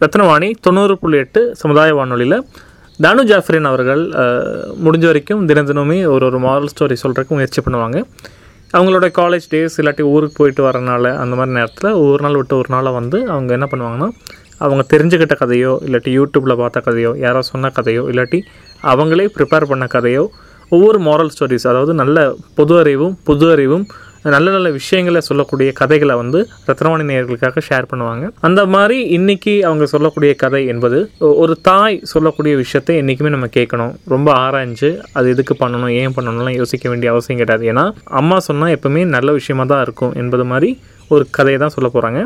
ரத்னவாணி தொண்ணூறு புள்ளி எட்டு சமுதாய வானொலியில் தானு ஜாஃப்ரின் அவர்கள் முடிஞ்ச வரைக்கும் தினம் தினமே ஒரு ஒரு மாரல் ஸ்டோரி சொல்கிறதுக்கு முயற்சி பண்ணுவாங்க. அவங்களோட காலேஜ் டேஸ் இல்லாட்டி ஊருக்கு போயிட்டு வரனால அந்த மாதிரி நேரத்தில் ஒரு நாள் விட்டு ஒரு நாளாக வந்து அவங்க என்ன பண்ணுவாங்கன்னா அவங்க தெரிஞ்சுக்கிட்ட கதையோ இல்லாட்டி யூடியூப்பில் பார்த்த கதையோ யாரோ சொன்ன கதையோ இல்லாட்டி அவங்களே ப்ரிப்பேர் பண்ண கதையோ ஒவ்வொரு மாரல் ஸ்டோரிஸ் அதாவது நல்ல பொது அறிவும் புது அறிவும் நல்ல நல்ல விஷயங்களை சொல்லக்கூடிய கதைகளை வந்து ரத்னவாணி நேயர்களுக்காக ஷேர் பண்ணுவாங்க. அந்த மாதிரி இன்னைக்கு அவங்க சொல்லக்கூடிய கதை என்பது ஒரு தாய் சொல்லக்கூடிய விஷயத்தை என்றைக்குமே நம்ம கேட்கணும். ரொம்ப ஆராய்ஞ்சு அது எதுக்கு பண்ணணும் ஏன் பண்ணணும்லாம் யோசிக்க வேண்டிய அவசியம் கிடையாது. ஏன்னா அம்மா சொன்னால் எப்பவுமே நல்ல விஷயமா தான் இருக்கும் என்பது மாதிரி ஒரு கதையை தான் சொல்ல போகிறாங்க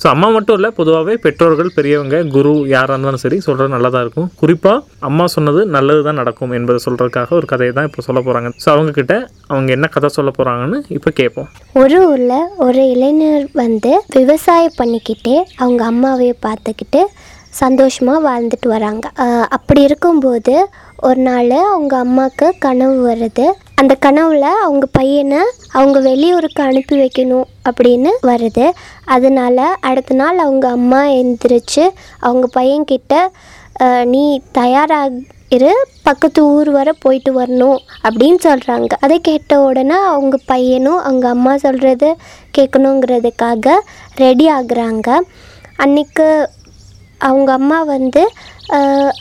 ஸோ அம்மா மட்டும் இல்லை பொதுவாகவே பெற்றோர்கள் பெரியவங்க குரு யாராக இருந்தாலும் சரி சொல்கிறது நல்லதாக இருக்கும். குறிப்பாக அம்மா சொன்னது நல்லது தான் நடக்கும் என்பதை சொல்கிறதுக்காக ஒரு கதையை தான் இப்போ சொல்ல போகிறாங்க ஸோ அவங்கக்கிட்ட அவங்க என்ன கதை சொல்ல போகிறாங்கன்னு இப்போ கேட்போம் ஒரு ஊரில் ஒரு இளைஞர் வந்து விவசாயம் பண்ணிக்கிட்டே அவங்க அம்மாவையே பார்த்துக்கிட்டு சந்தோஷமாக வாழ்ந்துட்டு வராங்க. அப்படி இருக்கும்போது ஒரு நாள் அவங்க அம்மாவுக்கு கனவு வருது. அந்த கனவுல அவங்க பையனை அவங்க வெளியூருக்கு அனுப்பி வைக்கணும் அப்படின்னு வருது. அதனால அடுத்த நாள் அவங்க அம்மா எந்திரிச்சு அவங்க பையன்கிட்ட நீ தயாராக இரு பக்கத்து ஊர் வரை போயிட்டு வரணும் அப்படின்னு சொல்கிறாங்க அதை கேட்ட உடனே அவங்க பையனும் அவங்க அம்மா சொல்கிறது கேட்கணுங்கிறதுக்காக ரெடி ஆகுறாங்க. அன்னைக்கு அவங்க அம்மா வந்து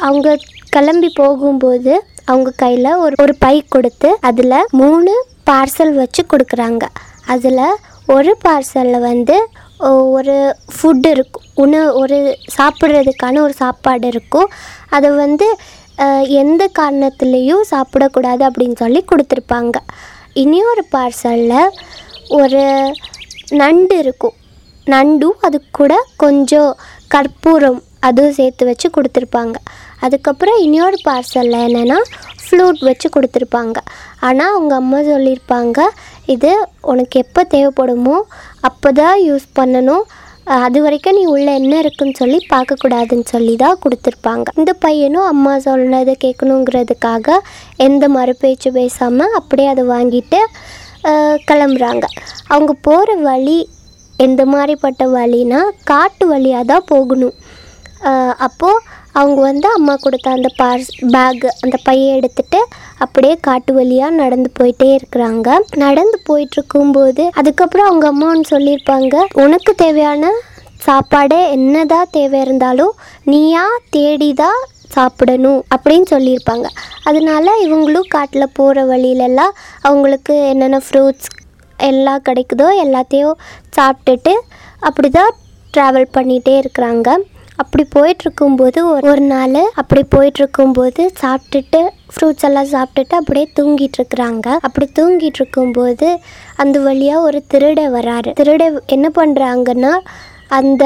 அவங்க கிளம்பி போகும்போது அவங்க கையில் ஒரு ஒரு பை கொடுத்து அதில் மூணு பார்சல் வச்சு கொடுக்குறாங்க. அதில் ஒரு பார்சலில் வந்து ஒரு ஃபுட் இருக்கும். உணவு ஒரு சாப்பிட்றதுக்கான ஒரு சாப்பாடு இருக்கும். அதை வந்து எந்த காரணத்துலேயும் சாப்பிடக்கூடாது அப்படின்னு சொல்லி கொடுத்துருப்பாங்க. இனியொரு பார்சலில் ஒரு நண்டு இருக்கும். நண்டும் அது கூட கொஞ்சம் கற்பூரம் அதுவும் சேர்த்து வச்சு கொடுத்துருப்பாங்க. அதுக்கப்புறம் இன்னொரு பார்சலில் என்னென்னா ஃப்ளூட் வச்சு கொடுத்துருப்பாங்க. ஆனால் அவங்க அம்மா சொல்லியிருப்பாங்க இது உனக்கு எப்போ தேவைப்படுமோ அப்போ தான் யூஸ் பண்ணணும். அது வரைக்கும் நீ உள்ளே என்ன இருக்குன்னு சொல்லி பார்க்கக்கூடாதுன்னு சொல்லி தான் கொடுத்துருப்பாங்க. இந்த பையனும் அம்மா சொன்னதை கேட்கணுங்கிறதுக்காக எந்த மறுபேச்சு பேசாமல் அப்படியே அதை வாங்கிட்டு கிளம்புறாங்க. அவங்க போகிற வழி எந்த மாதிரிப்பட்ட வழினா காட்டு வழியாக தான் போகணும். அப்போது அவங்க வந்து அம்மா கொடுத்த அந்த பார்ஸ் பேக் அந்த பையை எடுத்துட்டு அப்படியே காட்டு வழியாக நடந்து போயிட்டே இருக்கிறாங்க. நடந்து போயிட்டுருக்கும்போது அதுக்கப்புறம் அவங்க அம்மா ஒன்று சொல்லியிருப்பாங்க உனக்கு தேவையான சாப்பாடு என்னதான் தேவை இருந்தாலும் நீயா தேடி தான் சாப்பிடணும் அப்படின்னு சொல்லியிருப்பாங்க. அதனால இவங்களும் காட்டில் போகிற வழியிலெல்லாம் அவங்களுக்கு என்னென்ன ஃப்ரூட்ஸ் எல்லாம் கிடைக்குதோ எல்லாத்தையும் சாப்பிட்டுட்டு அப்படி தான் ட்ராவல் பண்ணிகிட்டே இருக்கிறாங்க. அப்படி போயிட்டுருக்கும்போது ஒரு ஒரு நாள் அப்படி போயிட்டுருக்கும்போது சாப்பிட்டுட்டு ஃப்ரூட்ஸ் எல்லாம் சாப்பிட்டுட்டு அப்படியே தூங்கிட்டு இருக்கிறாங்க அப்படி தூங்கிட்டு இருக்கும்போது அந்த வழியாக ஒரு திருட வராரு. திருட என்ன பண்ணுறாங்கன்னா அந்த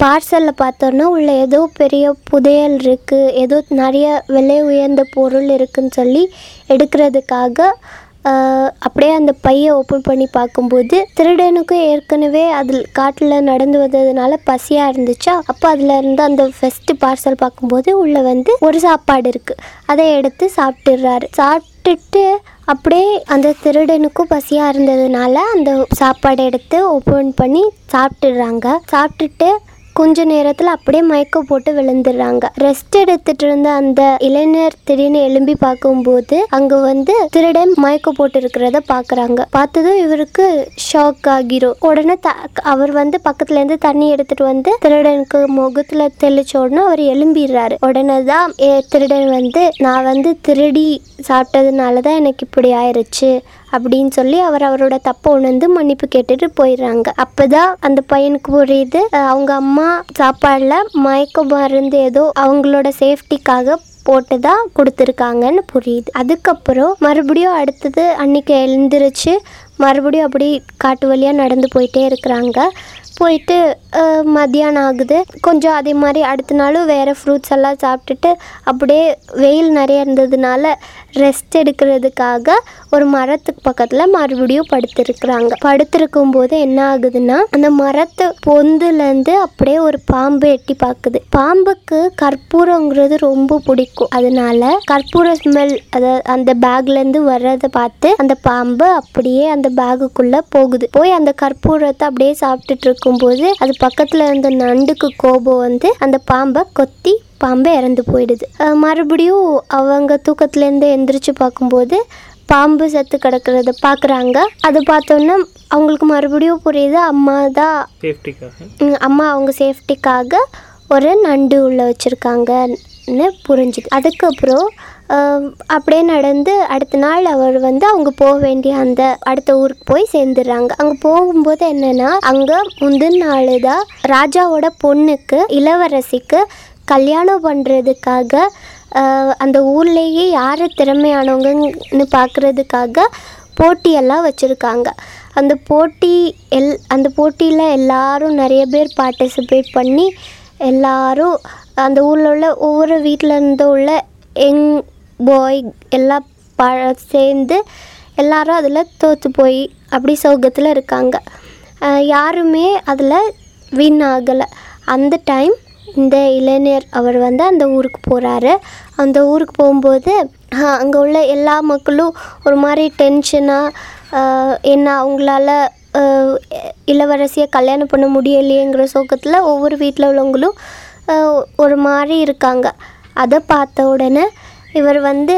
பார்சலில் பார்த்தோன்னா உள்ள ஏதோ பெரிய புதையல் இருக்குது ஏதோ நிறைய விலை உயர்ந்த பொருள் இருக்குதுன்னு சொல்லி எடுக்கிறதுக்காக அப்படியே அந்த பையை ஓப்பன் பண்ணி பார்க்கும்போது திருடனுக்கும் ஏற்கனவே அதில் காட்டில் நடந்து வந்ததுனால பசியாக இருந்துச்சா? அப்போ அதில் இருந்து அந்த ஃபஸ்ட்டு பார்சல் பார்க்கும்போது உள்ளே வந்து ஒரு சாப்பாடு இருக்குது அதை எடுத்து சாப்பிட்டுடுறாரு சாப்பிட்டுட்டு அப்படியே அந்த திருடனுக்கும் பசியாக இருந்ததுனால அந்த சாப்பாடை எடுத்து ஓப்பன் பண்ணி சாப்பிட்டுடுறாங்க சாப்பிட்டுட்டு கொஞ்ச நேரத்தில் அப்படியே மயக்கம் போட்டு விழுந்துடுறாங்க. ரெஸ்ட் எடுத்துட்டு இருந்த அந்த இளைஞர் திடீர்னு எழும்பி பார்க்கும்போது அங்க வந்து திருடன் மயக்கம் போட்டு இருக்கிறத பாக்குறாங்க. பார்த்ததும் இவருக்கு ஷாக் ஆகிரும். உடனே த அவர் வந்து பக்கத்துல இருந்து தண்ணி எடுத்துட்டு வந்து திருடனுக்கு முகத்துல தெளிச்ச உடனே அவர் எழும்பிடுறாரு. உடனே தான் ஏ, திருடன் வந்து நான் வந்து திருடி சாப்பிட்டதுனால தான் எனக்கு இப்படி ஆயிருச்சு. அப்படின்னு சொல்லி அவர் அவரோட தப்பை உணர்ந்து மன்னிப்பு கேட்டுட்டு போயிடுறாங்க. அப்போதான் அந்த பையனுக்கு புரியுது அவங்க அம்மா சாப்பாடில் மயக்க மருந்து ஏதோ அவங்களோட சேஃப்டிக்காக போட்டு தான் கொடுத்துருக்காங்கன்னு புரியுது. அதுக்கப்புறம் மறுபடியும் அடுத்தது அன்னைக்கு எழுந்திருச்சு மறுபடியும் அப்படி காட்டு வழியாக நடந்து போயிட்டே இருக்கிறாங்க. போயிட்டு மதியானம் மத்தியானம் ஆகுது. கொஞ்சம் அதே மாதிரி அடுத்த நாளும் வேறு ஃப்ரூட்ஸ் எல்லாம் சாப்பிட்டுட்டு அப்படியே வெயில் நிறைய இருந்ததுனால ரெஸ்ட் எடுக்கிறதுக்காக ஒரு மரத்துக்கு பக்கத்தில் மறுபடியும் படுத்திருக்கிறாங்க. படுத்திருக்கும் போது என்ன ஆகுதுன்னா அந்த மரத்து பொந்துலேருந்து அப்படியே ஒரு பாம்பு எட்டி பார்க்குது பாம்புக்கு கற்பூரங்கிறது ரொம்ப பிடிக்கும். அதனால கற்பூர ஸ்மெல் அதை அந்த பேக்லேருந்து வர்றதை பார்த்து அந்த பாம்பு அப்படியே அந்த பேகுக்குள்ளே போகுது. போய் அந்த கற்பூரத்தை அப்படியே சாப்பிட்டுட்டு இருக்கும்போது அது பக்கத்தில் இருந்த நண்டுக்கு கோபம் வந்து அந்த பாம்பை கொத்தி பாம்பு இறந்து போயிடுது. மறுபடியும் அவங்க தூக்கத்துலேருந்து எந்திரிச்சு பார்க்கும்போது பாம்பு செத்து கிடக்கிறத பார்க்குறாங்க அதை பார்த்தோன்னே அவங்களுக்கு மறுபடியும் புரியுது அம்மா தான் அம்மா அவங்க சேஃப்டிக்காக ஒரு நண்டு உள்ள வச்சுருக்காங்கன்னு புரிஞ்சுது அதுக்கப்புறம் அப்படியே நடந்து அடுத்த நாள் அவர் வந்து அவங்க போக வேண்டிய அந்த அடுத்த ஊருக்கு போய் சேர்ந்துடுறாங்க. அங்கே போகும்போது என்னன்னா அங்கே முந்தின நாள் தான் ராஜாவோட பொண்ணுக்கு இளவரசிக்கு கல்யாணம் பண்ணுறதுக்காக அந்த ஊர்லேயே யார் திறமையானவங்கன்னு பார்க்குறதுக்காக போட்டியெல்லாம் வச்சுருக்காங்க. அந்த போட்டி எல் அந்த போட்டியில் எல்லோரும் நிறைய பேர் பார்ட்டிசிபேட் பண்ணி எல்லாரும் அந்த ஊரில் உள்ள ஒவ்வொரு வீட்டில் இருந்து உள்ள எங் பாய் எல்லாம் ப சேர்ந்து எல்லாரும் அதில் தோற்று போய் அப்படி சோகத்தில் இருக்காங்க. யாருமே அதில் வீண் ஆகலை. அந்த டைம் இந்த இளைஞர் அவர் வந்து அந்த ஊருக்கு போகிறாரு அந்த ஊருக்கு போகும்போது அங்கே உள்ள எல்லா மக்களும் ஒரு மாதிரி டென்ஷனாக என்ன அவங்களால இளவரசியை கல்யாணம் பண்ண முடியலையேங்கிற சோகத்தில் ஒவ்வொரு வீட்டில் உள்ளவங்களும் ஒரு மாதிரி இருக்காங்க. அதை பார்த்த உடனே இவர் வந்து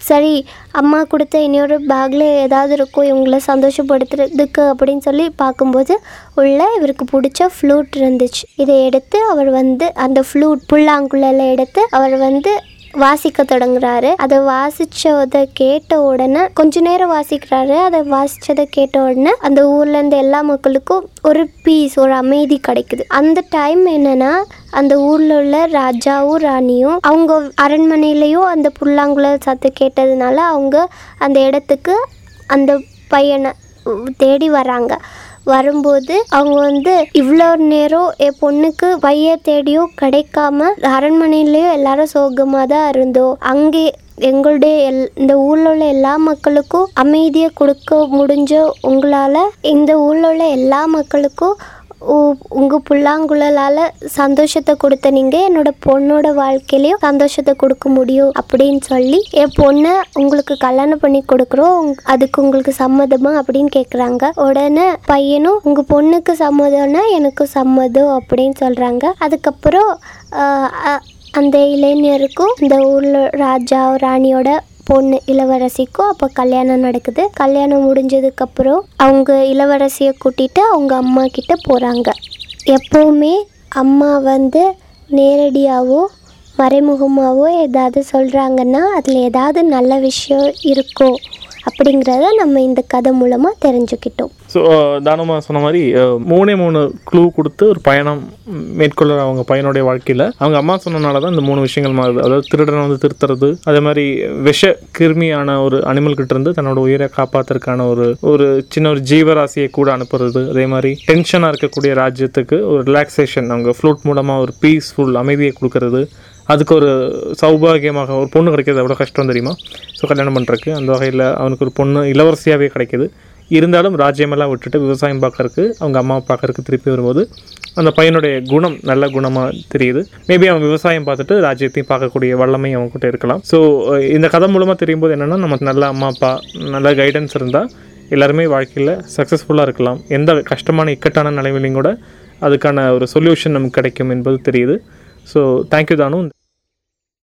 சரி அம்மா கொடுத்த இன்னொரு பேக்கில் ஏதாவது இருக்கும் இவங்கள சந்தோஷப்படுத்துறதுக்கு அப்படின்னு சொல்லி பார்க்கும்போது உள்ள இவருக்கு பிடிச்ச ஃப்ளூட் இருந்துச்சு. இதை எடுத்து அவர் வந்து அந்த ஃப்ளூட் புல்லாங்குழலை எடுத்து அவர் வந்து வாசிக்க தொடங்குறாரு. அதை வாசிச்சதை கேட்ட உடனே கொஞ்ச நேரம் வாசிக்கிறாரு. அதை வாசிச்சதை கேட்ட உடனே அந்த ஊர்ல இருந்து எல்லா மக்களுக்கும் ஒரு பீஸ் ஒரு அமைதி கிடைக்குது. அந்த டைம் என்னன்னா அந்த ஊர்ல உள்ள ராஜாவும் ராணியும் அவங்க அரண்மனையிலையும் அந்த புல்லாங்குழல் சத்து கேட்டதுனால அவங்க அந்த இடத்துக்கு அந்த பையனை தேடி வராங்க வரும்போது அவங்க வந்து இவ்வளோ நேரம் என் பொண்ணுக்கு பைய தேடியோ கிடைக்காம அரண்மனையிலயும் எல்லாரும் சோகமாக தான் இருந்தோம் அங்கே எங்களுடைய எல் இந்த ஊரில் உள்ள எல்லா மக்களுக்கும் அமைதியை கொடுக்க முடிஞ்ச உங்களால் இந்த ஊரில் உள்ள எல்லா மக்களுக்கும் உங்கள் புல்லாங்குழலால் சந்தோஷத்தை கொடுத்த நீங்கள் என்னோட பொண்ணோட வாழ்க்கையிலையும் சந்தோஷத்தை கொடுக்க முடியும் அப்படின்னு சொல்லி என் பொண்ணை உங்களுக்கு கல்யாணம் பண்ணி கொடுக்குறோம். அதுக்கு உங்களுக்கு சம்மதமா அப்படின்னு கேட்குறாங்க உடனே பையனும் உங்கள் பொண்ணுக்கு சம்மதம்னா எனக்கு சம்மதம் அப்படின்னு சொல்கிறாங்க அதுக்கப்புறம் அந்த இளைஞருக்கும் இந்த ஊரில் ராஜா ராணியோட பொண்ணு இளவரசிக்கும் அப்போ கல்யாணம் நடக்குது. கல்யாணம் முடிஞ்சதுக்கப்புறம் அவங்க இளவரசியை கூட்டிட்டு அவங்க அம்மா கிட்ட போகிறாங்க எப்போவுமே அம்மா வந்து நேரடியாகவோ மறைமுகமாகவோ ஏதாவது சொல்கிறாங்கன்னா அதில் ஏதாவது நல்ல விஷயம் இருக்கோ அப்படிங்கிறத நம்ம இந்த கதை மூலமாக தெரிஞ்சுக்கிட்டோம். ஸோ uh, தானமாக சொன்ன மாதிரி uh, மூணே மூணு க்ளூ கொடுத்து ஒரு பயணம் மேற்கொள்ள அவங்க பையனுடைய வாழ்க்கையில். அவங்க அம்மா சொன்னனால தான் இந்த மூணு விஷயங்கள் மாறுது. அதாவது திருடனை வந்து திருத்துறது அதே மாதிரி விஷ கிருமியான ஒரு அனிமல் கிட்ட இருந்து தன்னோட உயிரை காப்பாற்றுறதுக்கான ஒரு ஒரு சின்ன ஒரு ஜீவராசியை கூட அனுப்புறது. அதே மாதிரி டென்ஷனாக இருக்கக்கூடிய ராஜ்யத்துக்கு ஒரு ரிலாக்ஸேஷன் அவங்க ஃப்ளூட் மூலமாக ஒரு பீஸ்ஃபுல் அமைதியை கொடுக்கறது. அதுக்கு ஒரு சௌபாகியமாக ஒரு பொண்ணு கிடைக்கிறது எவ்வளோ கஷ்டம் தெரியுமா? ஸோ கல்யாணம் பண்ணுறதுக்கு அந்த வகையில் அவனுக்கு ஒரு பொண்ணு இளவரசியாகவே கிடைக்கிது. இருந்தாலும் ராஜ்யமெல்லாம் விட்டுட்டு விவசாயம் பார்க்கறக்கு அவங்க அம்மா பார்க்கறக்கு திருப்பி வரும்போது அந்த பையனுடைய குணம் நல்ல குணமாக தெரியுது. மேபி அவன் விவசாயம் பார்த்துட்டு ராஜ்யத்தையும் பார்க்கக்கூடிய வல்லமை அவங்ககிட்ட இருக்கலாம். ஸோ இந்த கதை மூலமாக தெரியும் போது என்னென்னா நமக்கு நல்ல அம்மா அப்பா நல்ல கைடன்ஸ் இருந்தால் எல்லாருமே வாழ்க்கையில் சக்ஸஸ்ஃபுல்லாக இருக்கலாம். எந்த கஷ்டமான இக்கட்டான நிலைமையிலையும் கூட அதுக்கான ஒரு சொல்யூஷன் நமக்கு கிடைக்கும் என்பது தெரியுது. ஸோ தேங்க்யூ தானு